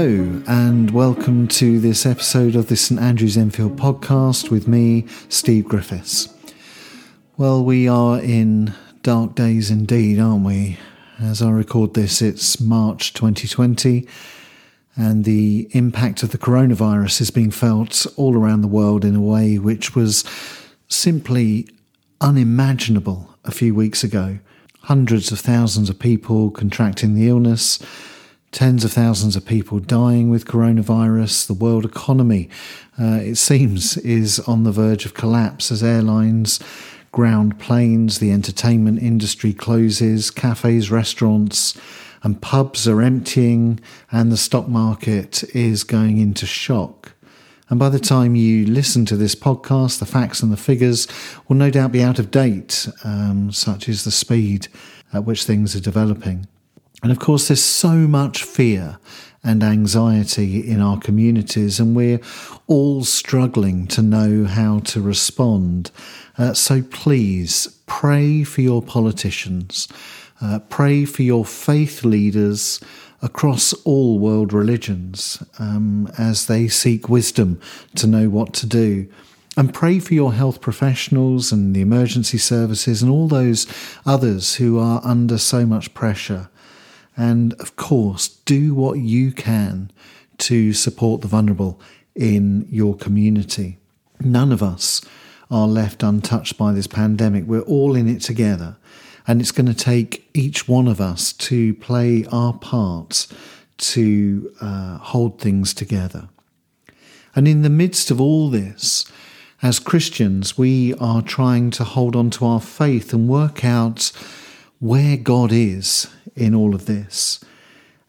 Hello, and welcome to this episode of the St Andrews Enfield podcast with me, Steve Griffiths. Well, we are in dark days indeed, aren't we? As I record this, it's March 2020, and the impact of the coronavirus is being felt all around the world in a way which was simply unimaginable a few weeks ago. Hundreds of thousands of people contracting the illness tens of thousands of people dying with coronavirus. The world economy, uh, it seems, is on the verge of collapse as airlines ground planes, the entertainment industry closes, cafes, restaurants, and pubs are emptying, and the stock market is going into shock. And by the time you listen to this podcast, the facts and the figures will no doubt be out of date, um, such is the speed at which things are developing. And of course, there's so much fear and anxiety in our communities, and we're all struggling to know how to respond. Uh, so please pray for your politicians, uh, pray for your faith leaders across all world religions um, as they seek wisdom to know what to do. And pray for your health professionals and the emergency services and all those others who are under so much pressure. And of course, do what you can to support the vulnerable in your community. None of us are left untouched by this pandemic. We're all in it together. And it's going to take each one of us to play our parts to uh, hold things together. And in the midst of all this, as Christians, we are trying to hold on to our faith and work out where God is in all of this.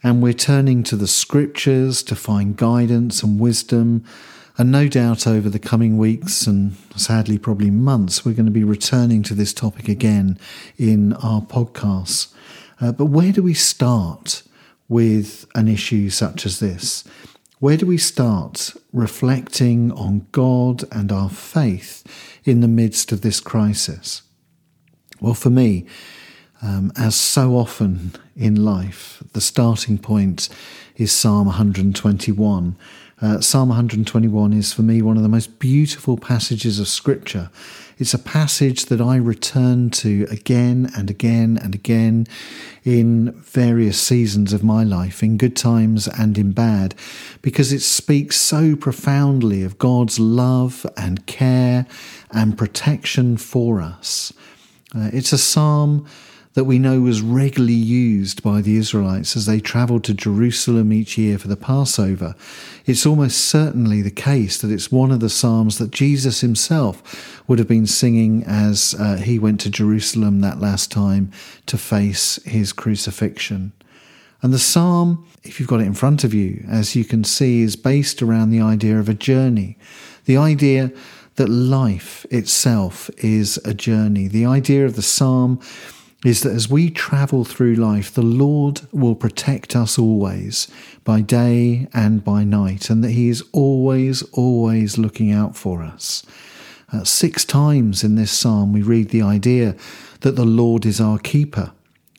And we're turning to the scriptures to find guidance and wisdom. And no doubt over the coming weeks and sadly probably months, we're going to be returning to this topic again in our podcasts. Uh, but where do we start with an issue such as this? Where do we start reflecting on God and our faith in the midst of this crisis? Well, for me, um, as so often in life, the starting point is Psalm 121. Uh, Psalm 121 is for me one of the most beautiful passages of Scripture. It's a passage that I return to again and again and again in various seasons of my life, in good times and in bad, because it speaks so profoundly of God's love and care and protection for us. Uh, it's a psalm that we know was regularly used by the Israelites as they travelled to Jerusalem each year for the Passover. It's almost certainly the case that it's one of the Psalms that Jesus himself would have been singing as uh, he went to Jerusalem that last time to face his crucifixion. And the psalm, if you've got it in front of you, as you can see, is based around the idea of a journey. The idea that life itself is a journey. The idea of the psalm is that as we travel through life, the Lord will protect us always, by day and by night, and that He is always, always looking out for us. Uh, six times in this psalm, we read the idea that the Lord is our keeper.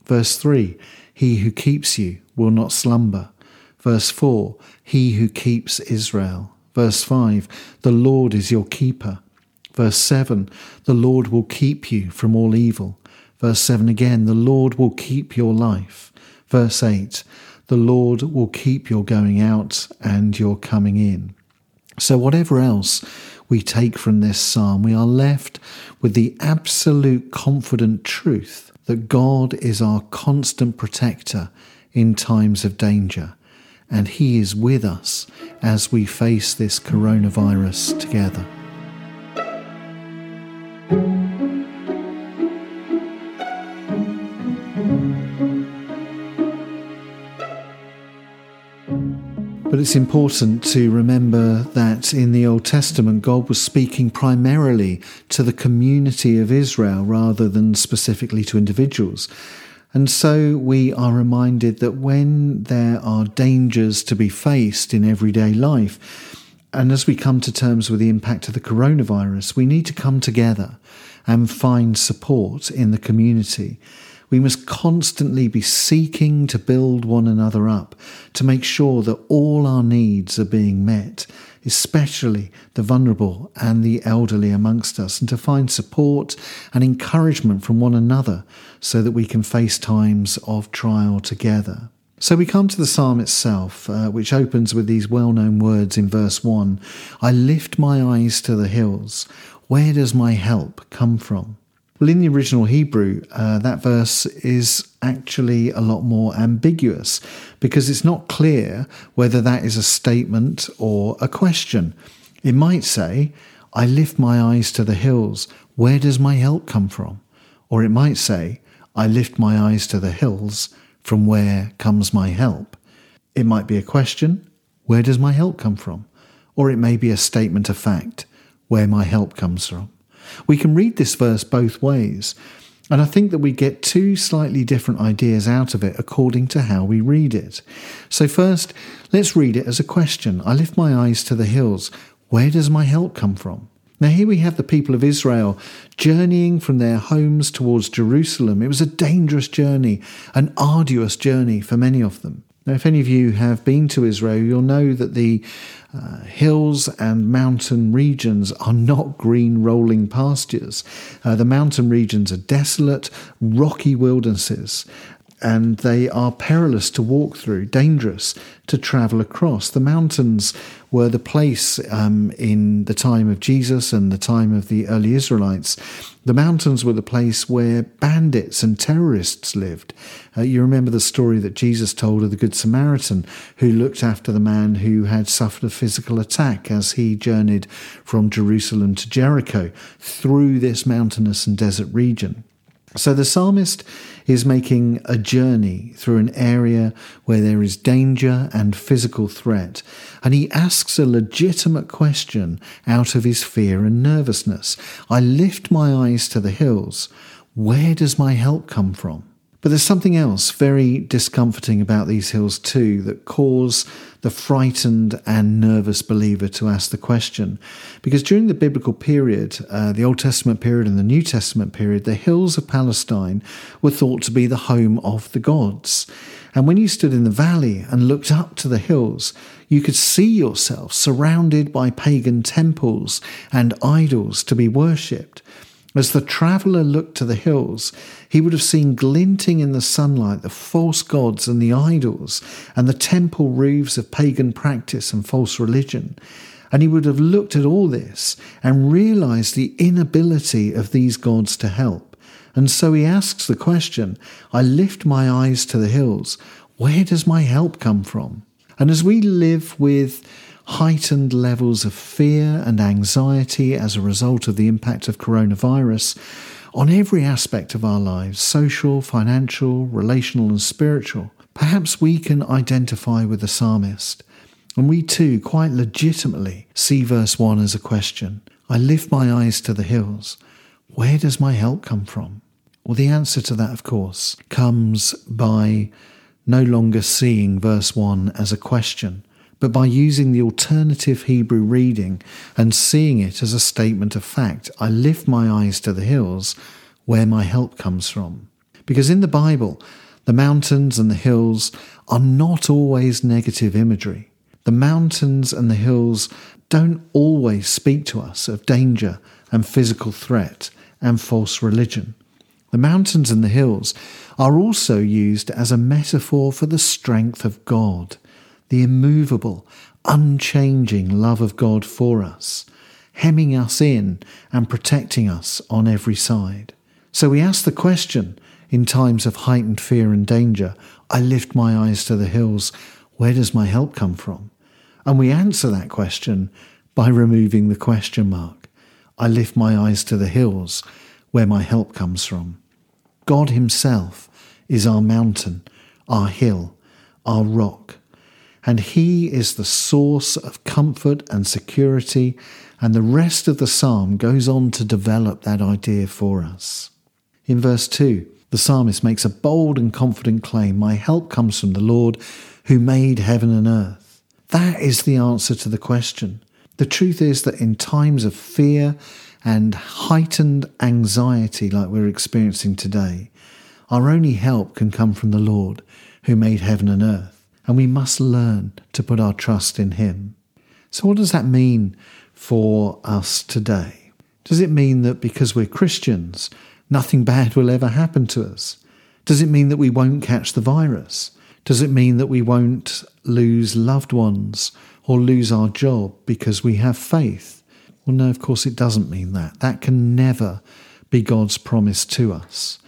Verse 3 He who keeps you will not slumber. Verse 4 He who keeps Israel. Verse 5 The Lord is your keeper. Verse 7 The Lord will keep you from all evil. Verse 7 again, the Lord will keep your life. Verse 8, the Lord will keep your going out and your coming in. So, whatever else we take from this psalm, we are left with the absolute confident truth that God is our constant protector in times of danger, and He is with us as we face this coronavirus together. But it's important to remember that in the Old Testament, God was speaking primarily to the community of Israel rather than specifically to individuals. And so we are reminded that when there are dangers to be faced in everyday life, and as we come to terms with the impact of the coronavirus, we need to come together and find support in the community We must constantly be seeking to build one another up, to make sure that all our needs are being met, especially the vulnerable and the elderly amongst us, and to find support and encouragement from one another so that we can face times of trial together. So we come to the psalm itself, uh, which opens with these well known words in verse 1 I lift my eyes to the hills. Where does my help come from? Well, in the original Hebrew, uh, that verse is actually a lot more ambiguous because it's not clear whether that is a statement or a question. It might say, I lift my eyes to the hills. Where does my help come from? Or it might say, I lift my eyes to the hills. From where comes my help? It might be a question, where does my help come from? Or it may be a statement of fact, where my help comes from. We can read this verse both ways, and I think that we get two slightly different ideas out of it according to how we read it. So, first, let's read it as a question. I lift my eyes to the hills. Where does my help come from? Now, here we have the people of Israel journeying from their homes towards Jerusalem. It was a dangerous journey, an arduous journey for many of them. Now, if any of you have been to Israel, you'll know that the uh, hills and mountain regions are not green rolling pastures. Uh, the mountain regions are desolate, rocky wildernesses, and they are perilous to walk through, dangerous to travel across. The mountains were the place um, in the time of Jesus and the time of the early Israelites. The mountains were the place where bandits and terrorists lived. Uh, you remember the story that Jesus told of the Good Samaritan who looked after the man who had suffered a physical attack as he journeyed from Jerusalem to Jericho through this mountainous and desert region. So the psalmist is making a journey through an area where there is danger and physical threat, and he asks a legitimate question out of his fear and nervousness. I lift my eyes to the hills. Where does my help come from? But there's something else very discomforting about these hills too that cause the frightened and nervous believer to ask the question. Because during the biblical period, uh, the Old Testament period and the New Testament period, the hills of Palestine were thought to be the home of the gods. And when you stood in the valley and looked up to the hills, you could see yourself surrounded by pagan temples and idols to be worshipped. As the traveller looked to the hills, he would have seen glinting in the sunlight the false gods and the idols and the temple roofs of pagan practice and false religion. And he would have looked at all this and realized the inability of these gods to help. And so he asks the question I lift my eyes to the hills. Where does my help come from? And as we live with heightened levels of fear and anxiety as a result of the impact of coronavirus on every aspect of our lives social, financial, relational, and spiritual. Perhaps we can identify with the psalmist. And we too, quite legitimately, see verse 1 as a question I lift my eyes to the hills. Where does my help come from? Well, the answer to that, of course, comes by no longer seeing verse 1 as a question, but by using the alternative Hebrew reading and seeing it as a statement of fact, I lift my eyes to the hills where my help comes from. Because in the Bible, the mountains and the hills are not always negative imagery. The mountains and the hills don't always speak to us of danger and physical threat and false religion. The mountains and the hills are also used as a metaphor for the strength of God the immovable, unchanging love of God for us, hemming us in and protecting us on every side. So we ask the question in times of heightened fear and danger I lift my eyes to the hills, where does my help come from? And we answer that question by removing the question mark. I lift my eyes to the hills, where my help comes from. God Himself is our mountain, our hill, our rock and He is the source of comfort and security. And the rest of the psalm goes on to develop that idea for us. In verse 2, the psalmist makes a bold and confident claim My help comes from the Lord who made heaven and earth. That is the answer to the question. The truth is that in times of fear and heightened anxiety like we're experiencing today, Our only help can come from the Lord who made heaven and earth, and we must learn to put our trust in Him. So, what does that mean for us today? Does it mean that because we're Christians, nothing bad will ever happen to us? Does it mean that we won't catch the virus? Does it mean that we won't lose loved ones or lose our job because we have faith? Well, no, of course it doesn't mean that. That can never be God's promise to us.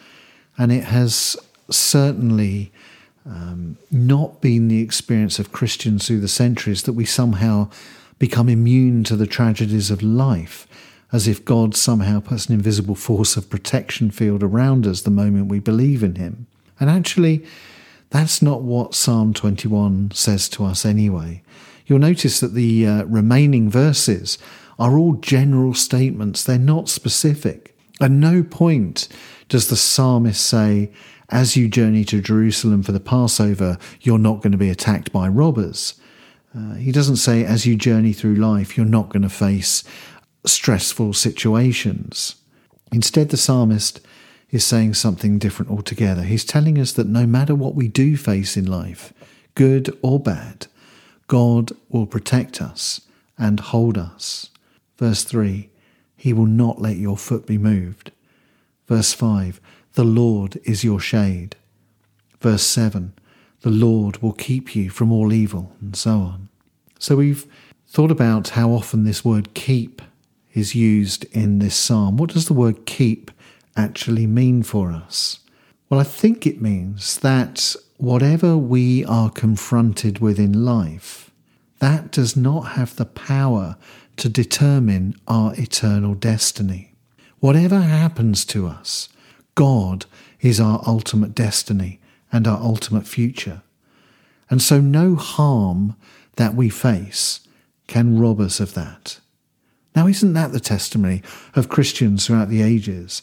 And it has certainly um, not been the experience of Christians through the centuries that we somehow become immune to the tragedies of life, as if God somehow puts an invisible force of protection field around us the moment we believe in Him. And actually, that's not what Psalm 21 says to us anyway. You'll notice that the uh, remaining verses are all general statements, they're not specific. At no point does the psalmist say, as you journey to Jerusalem for the Passover, you're not going to be attacked by robbers. Uh, he doesn't say, as you journey through life, you're not going to face stressful situations. Instead, the psalmist is saying something different altogether. He's telling us that no matter what we do face in life, good or bad, God will protect us and hold us. Verse 3 He will not let your foot be moved. Verse 5 The Lord is your shade. Verse 7 The Lord will keep you from all evil, and so on. So we've thought about how often this word keep is used in this psalm. What does the word keep actually mean for us? Well, I think it means that whatever we are confronted with in life, that does not have the power to determine our eternal destiny. Whatever happens to us, God is our ultimate destiny and our ultimate future. And so no harm that we face can rob us of that. Now, isn't that the testimony of Christians throughout the ages?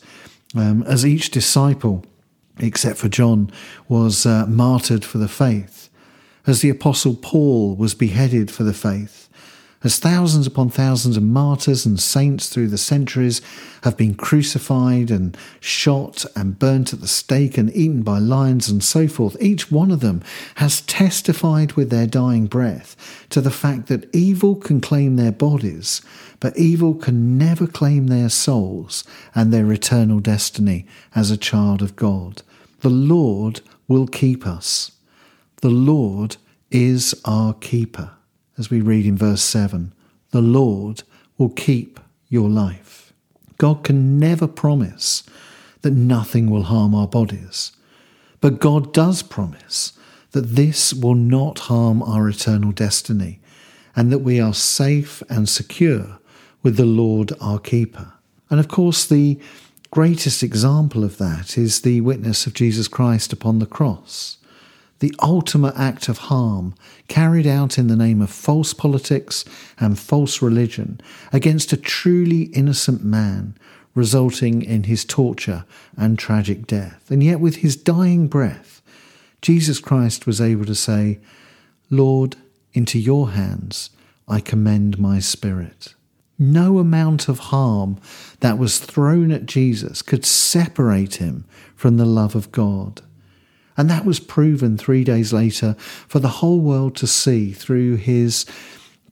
Um, as each disciple, except for John, was uh, martyred for the faith, as the Apostle Paul was beheaded for the faith, as thousands upon thousands of martyrs and saints through the centuries have been crucified and shot and burnt at the stake and eaten by lions and so forth, each one of them has testified with their dying breath to the fact that evil can claim their bodies, but evil can never claim their souls and their eternal destiny as a child of God. The Lord will keep us. The Lord is our keeper as we read in verse 7 the Lord will keep your life. God can never promise that nothing will harm our bodies, but God does promise that this will not harm our eternal destiny and that we are safe and secure with the Lord our keeper. And of course, the greatest example of that is the witness of Jesus Christ upon the cross the ultimate act of harm carried out in the name of false politics and false religion against a truly innocent man, resulting in his torture and tragic death. And yet, with his dying breath, Jesus Christ was able to say, Lord, into your hands I commend my spirit. No amount of harm that was thrown at Jesus could separate him from the love of God. And that was proven three days later for the whole world to see through his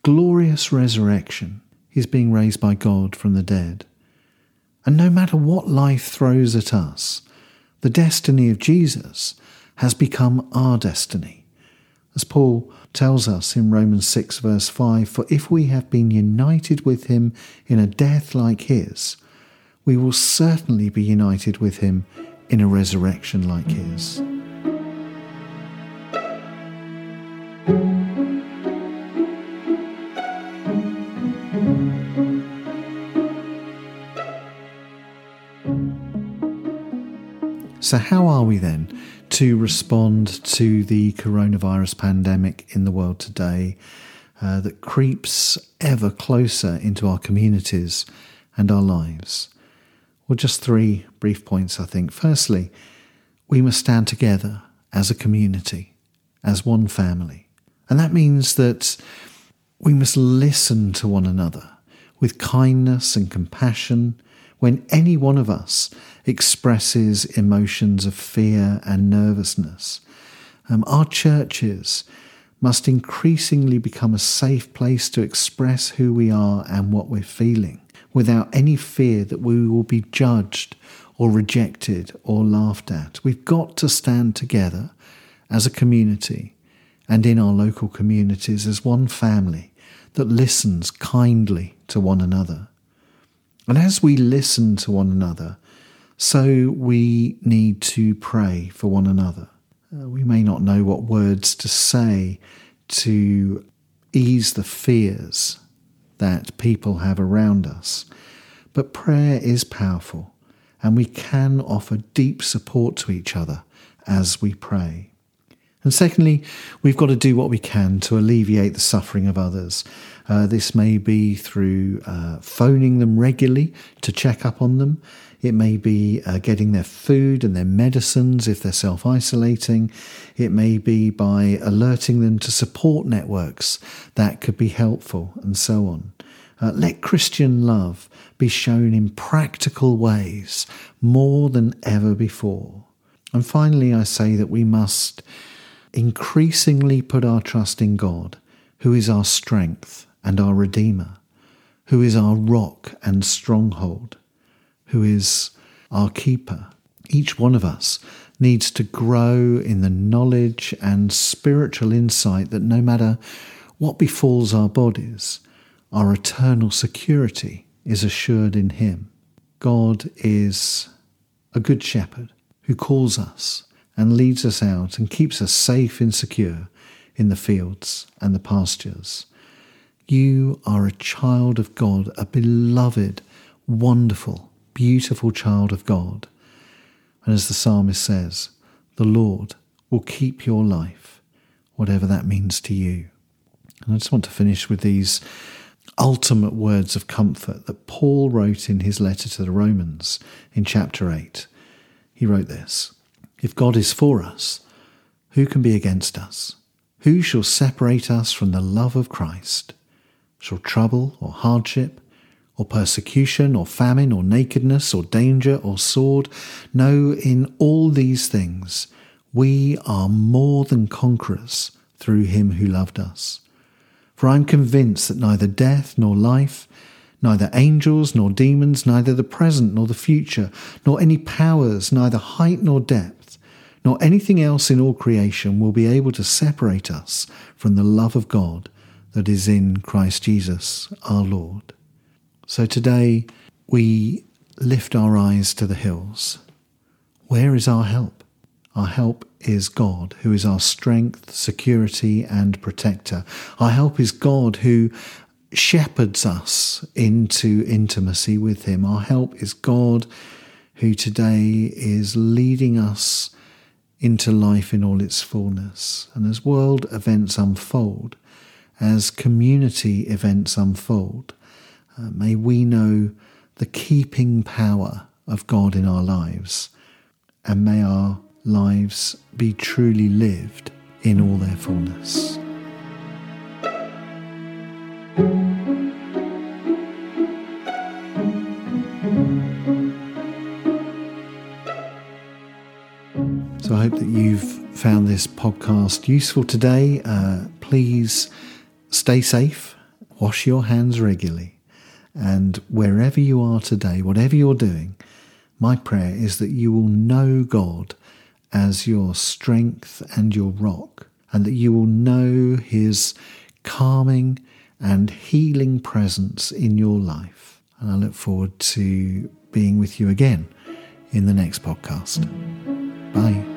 glorious resurrection. his being raised by God from the dead. And no matter what life throws at us, the destiny of Jesus has become our destiny. As Paul tells us in Romans 6, verse 5 For if we have been united with him in a death like his, we will certainly be united with him in a resurrection like his. So, how are we then to respond to the coronavirus pandemic in the world today uh, that creeps ever closer into our communities and our lives? Well, just three brief points, I think. Firstly, we must stand together as a community, as one family. And that means that we must listen to one another with kindness and compassion when any one of us expresses emotions of fear and nervousness. Um, our churches must increasingly become a safe place to express who we are and what we're feeling without any fear that we will be judged or rejected or laughed at. We've got to stand together as a community and in our local communities as one family that listens kindly to one another. And as we listen to one another, so we need to pray for one another. Uh, we may not know what words to say to ease the fears that people have around us, but prayer is powerful and we can offer deep support to each other as we pray. And secondly, we've got to do what we can to alleviate the suffering of others. Uh, this may be through uh, phoning them regularly to check up on them. It may be uh, getting their food and their medicines if they're self isolating. It may be by alerting them to support networks that could be helpful, and so on. Uh, let Christian love be shown in practical ways more than ever before. And finally, I say that we must increasingly put our trust in God, who is our strength and our Redeemer, who is our rock and stronghold, who is our keeper. Each one of us needs to grow in the knowledge and spiritual insight that no matter what befalls our bodies, our eternal security is assured in Him. God is a good shepherd who calls us and leads us out and keeps us safe and secure in the fields and the pastures. You are a child of God, a beloved, wonderful, beautiful child of God. And as the psalmist says, the Lord will keep your life, whatever that means to you. And I just want to finish with these ultimate words of comfort that Paul wrote in his letter to the Romans in chapter 8. He wrote this if God is for us, who can be against us? Who shall separate us from the love of Christ? Shall trouble or hardship, or persecution, or famine, or nakedness, or danger, or sword? No, in all these things we are more than conquerors through him who loved us. For I am convinced that neither death nor life, neither angels nor demons, neither the present nor the future, nor any powers, neither height nor depth, nor anything else in all creation will be able to separate us from the love of God that is in Christ Jesus our Lord. So today we lift our eyes to the hills. Where is our help? Our help is God, who is our strength, security, and protector. Our help is God, who shepherds us into intimacy with Him. Our help is God, who today is leading us into life in all its fullness. And as world events unfold, as community events unfold, uh, may we know the keeping power of God in our lives, and may our lives be truly lived in all their fullness. That you've found this podcast useful today. Uh, please stay safe, wash your hands regularly, and wherever you are today, whatever you're doing, my prayer is that you will know God as your strength and your rock, and that you will know His calming and healing presence in your life. And I look forward to being with you again in the next podcast. Bye.